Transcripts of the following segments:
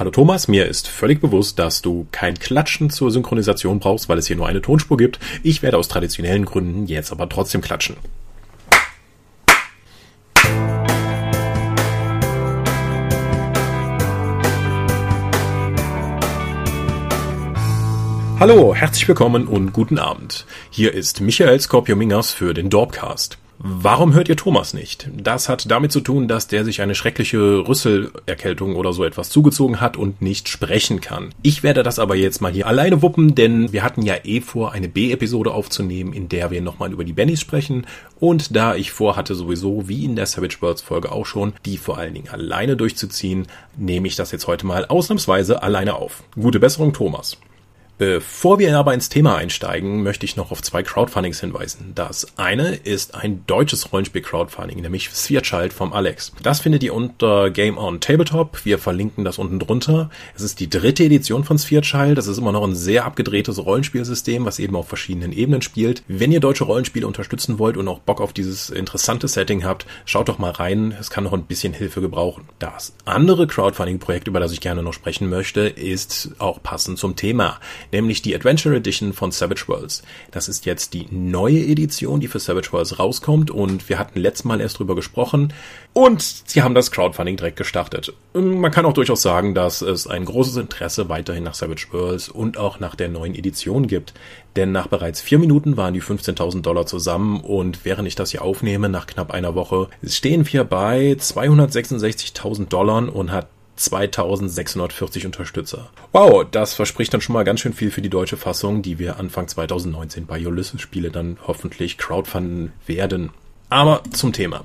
Hallo Thomas, mir ist völlig bewusst, dass du kein Klatschen zur Synchronisation brauchst, weil es hier nur eine Tonspur gibt. Ich werde aus traditionellen Gründen jetzt aber trotzdem klatschen. Hallo, herzlich willkommen und guten Abend. Hier ist Michael Scorpio Mingers für den Dorpcast. Warum hört ihr Thomas nicht? Das hat damit zu tun, dass der sich eine schreckliche Rüsselerkältung oder so etwas zugezogen hat und nicht sprechen kann. Ich werde das aber jetzt mal hier alleine wuppen, denn wir hatten ja eh vor, eine B-Episode aufzunehmen, in der wir nochmal über die Bennys sprechen. Und da ich vorhatte sowieso, wie in der Savage Worlds Folge auch schon, die vor allen Dingen alleine durchzuziehen, nehme ich das jetzt heute mal ausnahmsweise alleine auf. Gute Besserung, Thomas. Bevor wir aber ins Thema einsteigen, möchte ich noch auf zwei Crowdfundings hinweisen. Das eine ist ein deutsches Rollenspiel-Crowdfunding, nämlich Sphere Child vom Alex. Das findet ihr unter Game on Tabletop. Wir verlinken das unten drunter. Es ist die dritte Edition von Sphere Child. Das ist immer noch ein sehr abgedrehtes Rollenspielsystem, was eben auf verschiedenen Ebenen spielt. Wenn ihr deutsche Rollenspiele unterstützen wollt und auch Bock auf dieses interessante Setting habt, schaut doch mal rein. Es kann noch ein bisschen Hilfe gebrauchen. Das andere Crowdfunding-Projekt, über das ich gerne noch sprechen möchte, ist auch passend zum Thema nämlich die Adventure Edition von Savage Worlds. Das ist jetzt die neue Edition, die für Savage Worlds rauskommt und wir hatten letztes Mal erst drüber gesprochen und sie haben das Crowdfunding direkt gestartet. Man kann auch durchaus sagen, dass es ein großes Interesse weiterhin nach Savage Worlds und auch nach der neuen Edition gibt, denn nach bereits vier Minuten waren die 15.000 Dollar zusammen und während ich das hier aufnehme, nach knapp einer Woche, stehen wir bei 266.000 Dollar und hat 2640 Unterstützer. Wow, das verspricht dann schon mal ganz schön viel für die deutsche Fassung, die wir Anfang 2019 bei Ulysses Spiele dann hoffentlich crowdfunden werden. Aber zum Thema.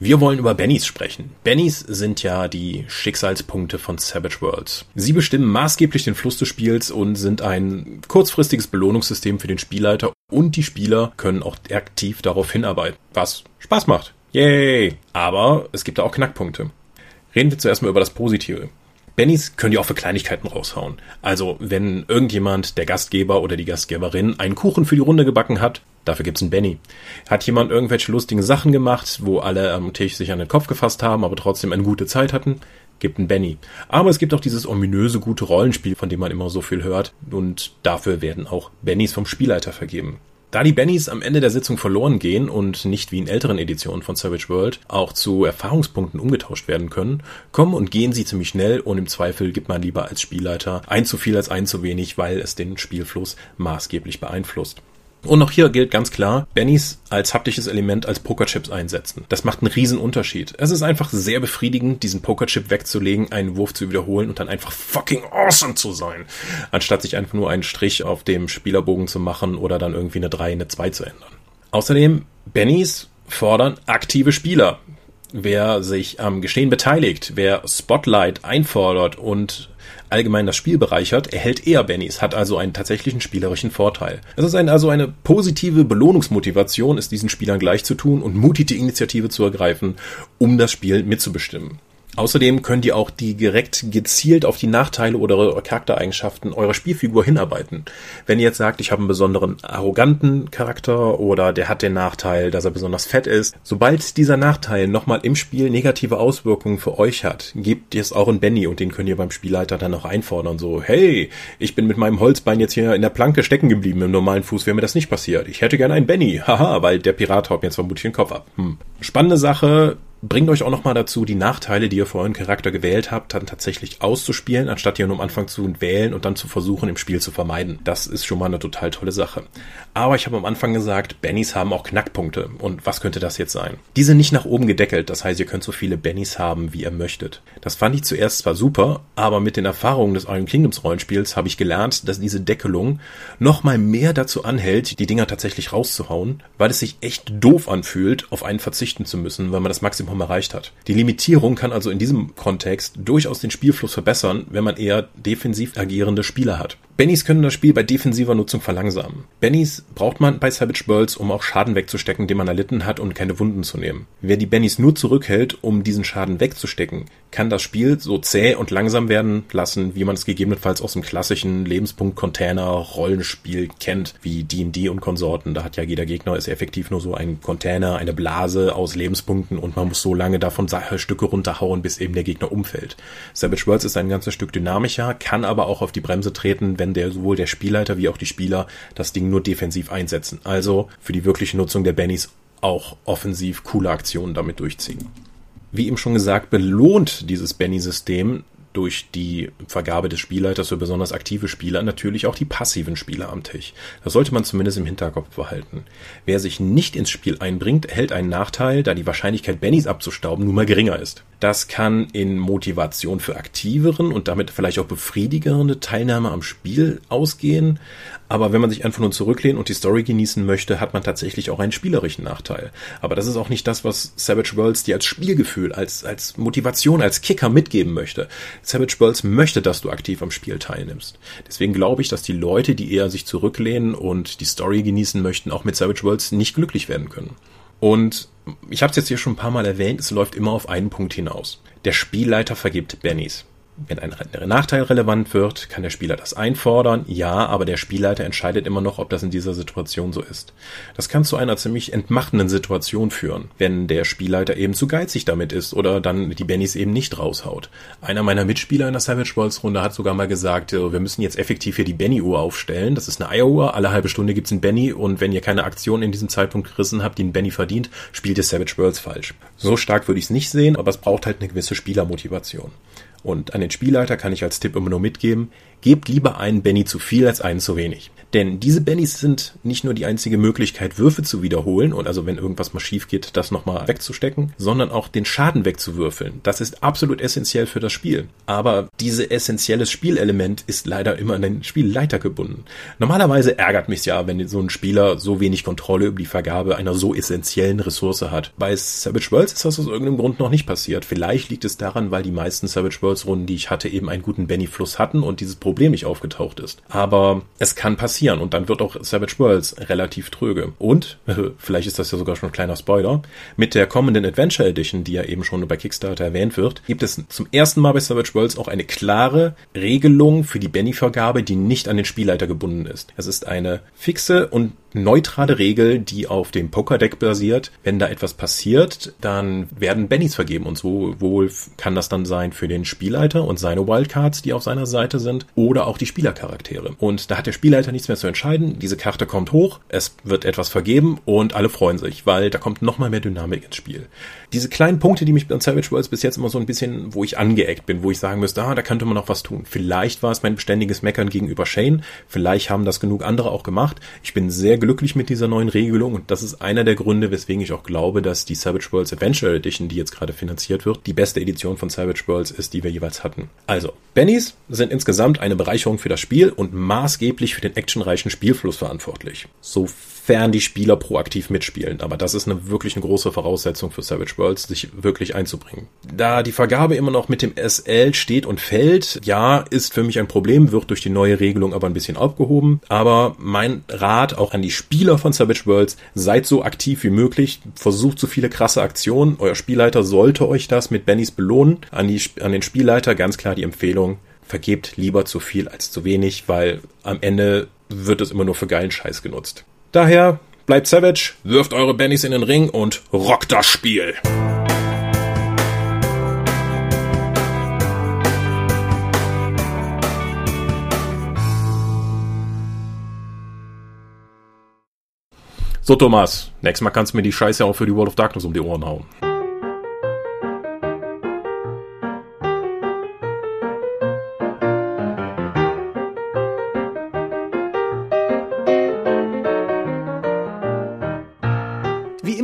Wir wollen über Bennys sprechen. Bennys sind ja die Schicksalspunkte von Savage Worlds. Sie bestimmen maßgeblich den Fluss des Spiels und sind ein kurzfristiges Belohnungssystem für den Spielleiter und die Spieler können auch aktiv darauf hinarbeiten, was Spaß macht. Yay! Aber es gibt da auch Knackpunkte. Reden wir zuerst mal über das Positive. Bennys können ja auch für Kleinigkeiten raushauen. Also, wenn irgendjemand, der Gastgeber oder die Gastgeberin, einen Kuchen für die Runde gebacken hat, dafür gibt's einen Benny. Hat jemand irgendwelche lustigen Sachen gemacht, wo alle am Tisch sich an den Kopf gefasst haben, aber trotzdem eine gute Zeit hatten, gibt einen Benny. Aber es gibt auch dieses ominöse gute Rollenspiel, von dem man immer so viel hört, und dafür werden auch Bennys vom Spielleiter vergeben. Da die Bennys am Ende der Sitzung verloren gehen und nicht wie in älteren Editionen von Savage World auch zu Erfahrungspunkten umgetauscht werden können, kommen und gehen sie ziemlich schnell und im Zweifel gibt man lieber als Spielleiter ein zu viel als ein zu wenig, weil es den Spielfluss maßgeblich beeinflusst. Und auch hier gilt ganz klar, Bennys als haptisches Element als Pokerchips einsetzen. Das macht einen riesen Unterschied. Es ist einfach sehr befriedigend, diesen Pokerchip wegzulegen, einen Wurf zu wiederholen und dann einfach fucking awesome zu sein. Anstatt sich einfach nur einen Strich auf dem Spielerbogen zu machen oder dann irgendwie eine 3 in eine 2 zu ändern. Außerdem, Bennys fordern aktive Spieler. Wer sich am Geschehen beteiligt, wer Spotlight einfordert und allgemein das Spiel bereichert, erhält eher Bennys, hat also einen tatsächlichen spielerischen Vorteil. Es ist ein, also eine positive Belohnungsmotivation, es diesen Spielern gleich zu tun und mutig die Initiative zu ergreifen, um das Spiel mitzubestimmen. Außerdem könnt ihr auch direkt gezielt auf die Nachteile oder Charaktereigenschaften eurer Spielfigur hinarbeiten. Wenn ihr jetzt sagt, ich habe einen besonderen arroganten Charakter oder der hat den Nachteil, dass er besonders fett ist, sobald dieser Nachteil nochmal im Spiel negative Auswirkungen für euch hat, gebt ihr es auch in Benny und den könnt ihr beim Spielleiter dann noch einfordern. So, hey, ich bin mit meinem Holzbein jetzt hier in der Planke stecken geblieben. Im normalen Fuß wäre mir das nicht passiert. Ich hätte gerne einen Benny. Haha, weil der Pirat haut mir jetzt vermutlich den Kopf ab. Hm. Spannende Sache bringt euch auch nochmal dazu, die Nachteile, die ihr vor euren Charakter gewählt habt, dann tatsächlich auszuspielen, anstatt ihr nur am Anfang zu wählen und dann zu versuchen, im Spiel zu vermeiden. Das ist schon mal eine total tolle Sache. Aber ich habe am Anfang gesagt, Bennys haben auch Knackpunkte. Und was könnte das jetzt sein? Die sind nicht nach oben gedeckelt, das heißt, ihr könnt so viele Bennys haben, wie ihr möchtet. Das fand ich zuerst zwar super, aber mit den Erfahrungen des Iron Kingdoms Rollenspiels habe ich gelernt, dass diese Deckelung nochmal mehr dazu anhält, die Dinger tatsächlich rauszuhauen, weil es sich echt doof anfühlt, auf einen verzichten zu müssen, weil man das Maximum Maximum erreicht hat. Die Limitierung kann also in diesem Kontext durchaus den Spielfluss verbessern, wenn man eher defensiv agierende Spieler hat. Bennys können das Spiel bei defensiver Nutzung verlangsamen. Bennys braucht man bei Savage Worlds, um auch Schaden wegzustecken, den man erlitten hat und keine Wunden zu nehmen. Wer die Bennys nur zurückhält, um diesen Schaden wegzustecken, kann das Spiel so zäh und langsam werden lassen, wie man es gegebenenfalls aus dem klassischen Lebenspunkt-Container-Rollenspiel kennt, wie D&D und Konsorten. Da hat ja jeder Gegner ist effektiv nur so ein Container, eine Blase aus Lebenspunkten und man muss so lange davon Stücke runterhauen, bis eben der Gegner umfällt. Savage Worlds ist ein ganzes Stück dynamischer, kann aber auch auf die Bremse treten, wenn der sowohl der Spielleiter wie auch die Spieler das Ding nur defensiv einsetzen. Also für die wirkliche Nutzung der Bennys auch offensiv coole Aktionen damit durchziehen. Wie eben schon gesagt, belohnt dieses Benny-System durch die Vergabe des Spielleiters für besonders aktive Spieler natürlich auch die passiven Spieler am Tisch. Das sollte man zumindest im Hinterkopf behalten. Wer sich nicht ins Spiel einbringt, erhält einen Nachteil, da die Wahrscheinlichkeit, Bennys abzustauben, nun mal geringer ist. Das kann in Motivation für aktiveren und damit vielleicht auch befriedigende Teilnahme am Spiel ausgehen. Aber wenn man sich einfach nur zurücklehnt und die Story genießen möchte, hat man tatsächlich auch einen spielerischen Nachteil. Aber das ist auch nicht das, was Savage Worlds dir als Spielgefühl, als, als Motivation, als Kicker mitgeben möchte. Savage Worlds möchte, dass du aktiv am Spiel teilnimmst. Deswegen glaube ich, dass die Leute, die eher sich zurücklehnen und die Story genießen möchten, auch mit Savage Worlds nicht glücklich werden können. Und ich habe es jetzt hier schon ein paar Mal erwähnt, es läuft immer auf einen Punkt hinaus. Der Spielleiter vergibt Bennys. Wenn ein Nachteil relevant wird, kann der Spieler das einfordern, ja, aber der Spielleiter entscheidet immer noch, ob das in dieser Situation so ist. Das kann zu einer ziemlich entmachtenden Situation führen, wenn der Spielleiter eben zu geizig damit ist oder dann die Bennys eben nicht raushaut. Einer meiner Mitspieler in der Savage Worlds Runde hat sogar mal gesagt, äh, wir müssen jetzt effektiv hier die Benny-Uhr aufstellen. Das ist eine Eieruhr, alle halbe Stunde gibt's einen Benny und wenn ihr keine Aktion in diesem Zeitpunkt gerissen habt, die einen Benny verdient, spielt ihr Savage Worlds falsch. So stark würde ich es nicht sehen, aber es braucht halt eine gewisse Spielermotivation. Und an den Spielleiter kann ich als Tipp immer nur mitgeben, gebt lieber einen Benny zu viel als einen zu wenig. Denn diese Bennys sind nicht nur die einzige Möglichkeit, Würfe zu wiederholen und also wenn irgendwas mal schief geht, das nochmal wegzustecken, sondern auch den Schaden wegzuwürfeln. Das ist absolut essentiell für das Spiel. Aber diese essentielles Spielelement ist leider immer an den Spielleiter gebunden. Normalerweise ärgert mich ja, wenn so ein Spieler so wenig Kontrolle über die Vergabe einer so essentiellen Ressource hat. Bei Savage Worlds ist das aus irgendeinem Grund noch nicht passiert. Vielleicht liegt es daran, weil die meisten Savage Worlds Runden, die ich hatte, eben einen guten Benny-Fluss hatten und dieses Problem nicht aufgetaucht ist. Aber es kann passieren und dann wird auch Savage Worlds relativ tröge. Und, vielleicht ist das ja sogar schon ein kleiner Spoiler, mit der kommenden Adventure Edition, die ja eben schon bei Kickstarter erwähnt wird, gibt es zum ersten Mal bei Savage Worlds auch eine klare Regelung für die Benny-Vergabe, die nicht an den Spielleiter gebunden ist. Es ist eine fixe und neutrale Regel, die auf dem Pokerdeck basiert. Wenn da etwas passiert, dann werden Bennys vergeben und sowohl kann das dann sein für den Spielleiter und seine Wildcards, die auf seiner Seite sind, oder auch die Spielercharaktere. Und da hat der Spielleiter nichts mehr zu entscheiden. Diese Karte kommt hoch, es wird etwas vergeben und alle freuen sich, weil da kommt nochmal mehr Dynamik ins Spiel. Diese kleinen Punkte, die mich bei Savage Worlds bis jetzt immer so ein bisschen, wo ich angeeckt bin, wo ich sagen müsste, ah, da könnte man noch was tun. Vielleicht war es mein beständiges Meckern gegenüber Shane, vielleicht haben das genug andere auch gemacht. Ich bin sehr glücklich mit dieser neuen Regelung und das ist einer der Gründe, weswegen ich auch glaube, dass die Savage Worlds Adventure Edition, die jetzt gerade finanziert wird, die beste Edition von Savage Worlds ist, die wir jeweils hatten. Also, Bennys sind insgesamt eine Bereicherung für das Spiel und maßgeblich für den actionreichen Spielfluss verantwortlich. Sofern die Spieler proaktiv mitspielen. Aber das ist eine wirklich eine große Voraussetzung für Savage Worlds, sich wirklich einzubringen. Da die Vergabe immer noch mit dem SL steht und fällt, ja, ist für mich ein Problem, wird durch die neue Regelung aber ein bisschen aufgehoben. Aber mein Rat auch an die Spieler von Savage Worlds, seid so aktiv wie möglich, versucht so viele krasse Aktionen. Euer Spielleiter sollte euch das mit Bennys belohnen. An, die, an den Spielleiter ganz klar die Empfehlung, vergebt lieber zu viel als zu wenig, weil am Ende wird es immer nur für geilen Scheiß genutzt. Daher bleibt savage, wirft eure Bennys in den Ring und rockt das Spiel. So, Thomas, nächstes Mal kannst du mir die Scheiße auch für die World of Darkness um die Ohren hauen.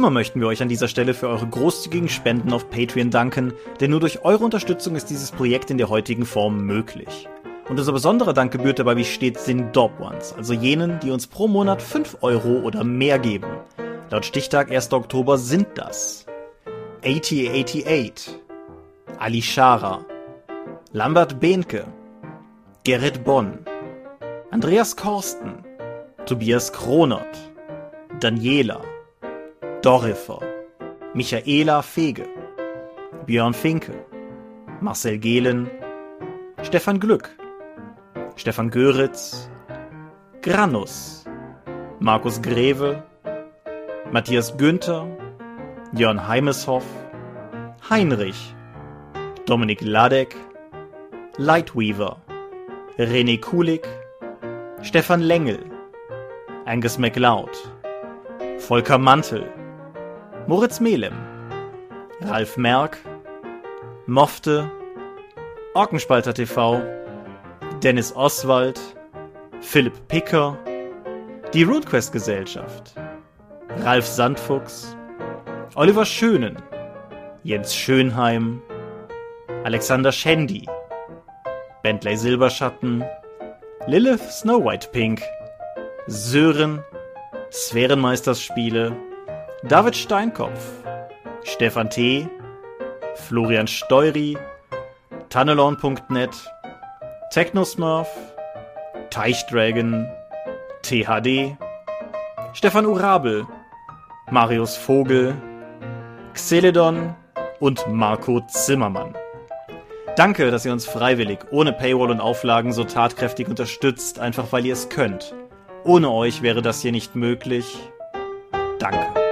Immer möchten wir euch an dieser Stelle für eure großzügigen Spenden auf Patreon danken, denn nur durch eure Unterstützung ist dieses Projekt in der heutigen Form möglich. Und unser besonderer Dank gebührt dabei wie stets den Dob Ones, also jenen, die uns pro Monat 5 Euro oder mehr geben. Laut Stichtag 1. Oktober sind das 8088, Ali Schara, Lambert Behnke, Gerrit Bonn, Andreas Korsten, Tobias Kronert, Daniela, Dorifer, Michaela Fege, Björn Finke, Marcel Gehlen, Stefan Glück, Stefan Göritz, Granus, Markus Greve, Matthias Günther, Jörn Heimeshoff, Heinrich, Dominik Ladek, Lightweaver, René Kulik, Stefan Lengel, Angus MacLeod, Volker Mantel, Moritz Melem, Ralf Merck, Mofte, Orkenspalter TV, Dennis Oswald, Philipp Picker, die RuneQuest Gesellschaft, Ralf Sandfuchs, Oliver Schönen, Jens Schönheim, Alexander Schendi, Bentley Silberschatten, Lilith Snow White Pink, Sören, Sphärenmeisterspiele, David Steinkopf, Stefan T., Florian Steury, Tannelorn.net, Technosmurf, Teichdragon, THD, Stefan Urabel, Marius Vogel, Xeledon und Marco Zimmermann. Danke, dass ihr uns freiwillig, ohne Paywall und Auflagen so tatkräftig unterstützt, einfach weil ihr es könnt. Ohne euch wäre das hier nicht möglich. Danke.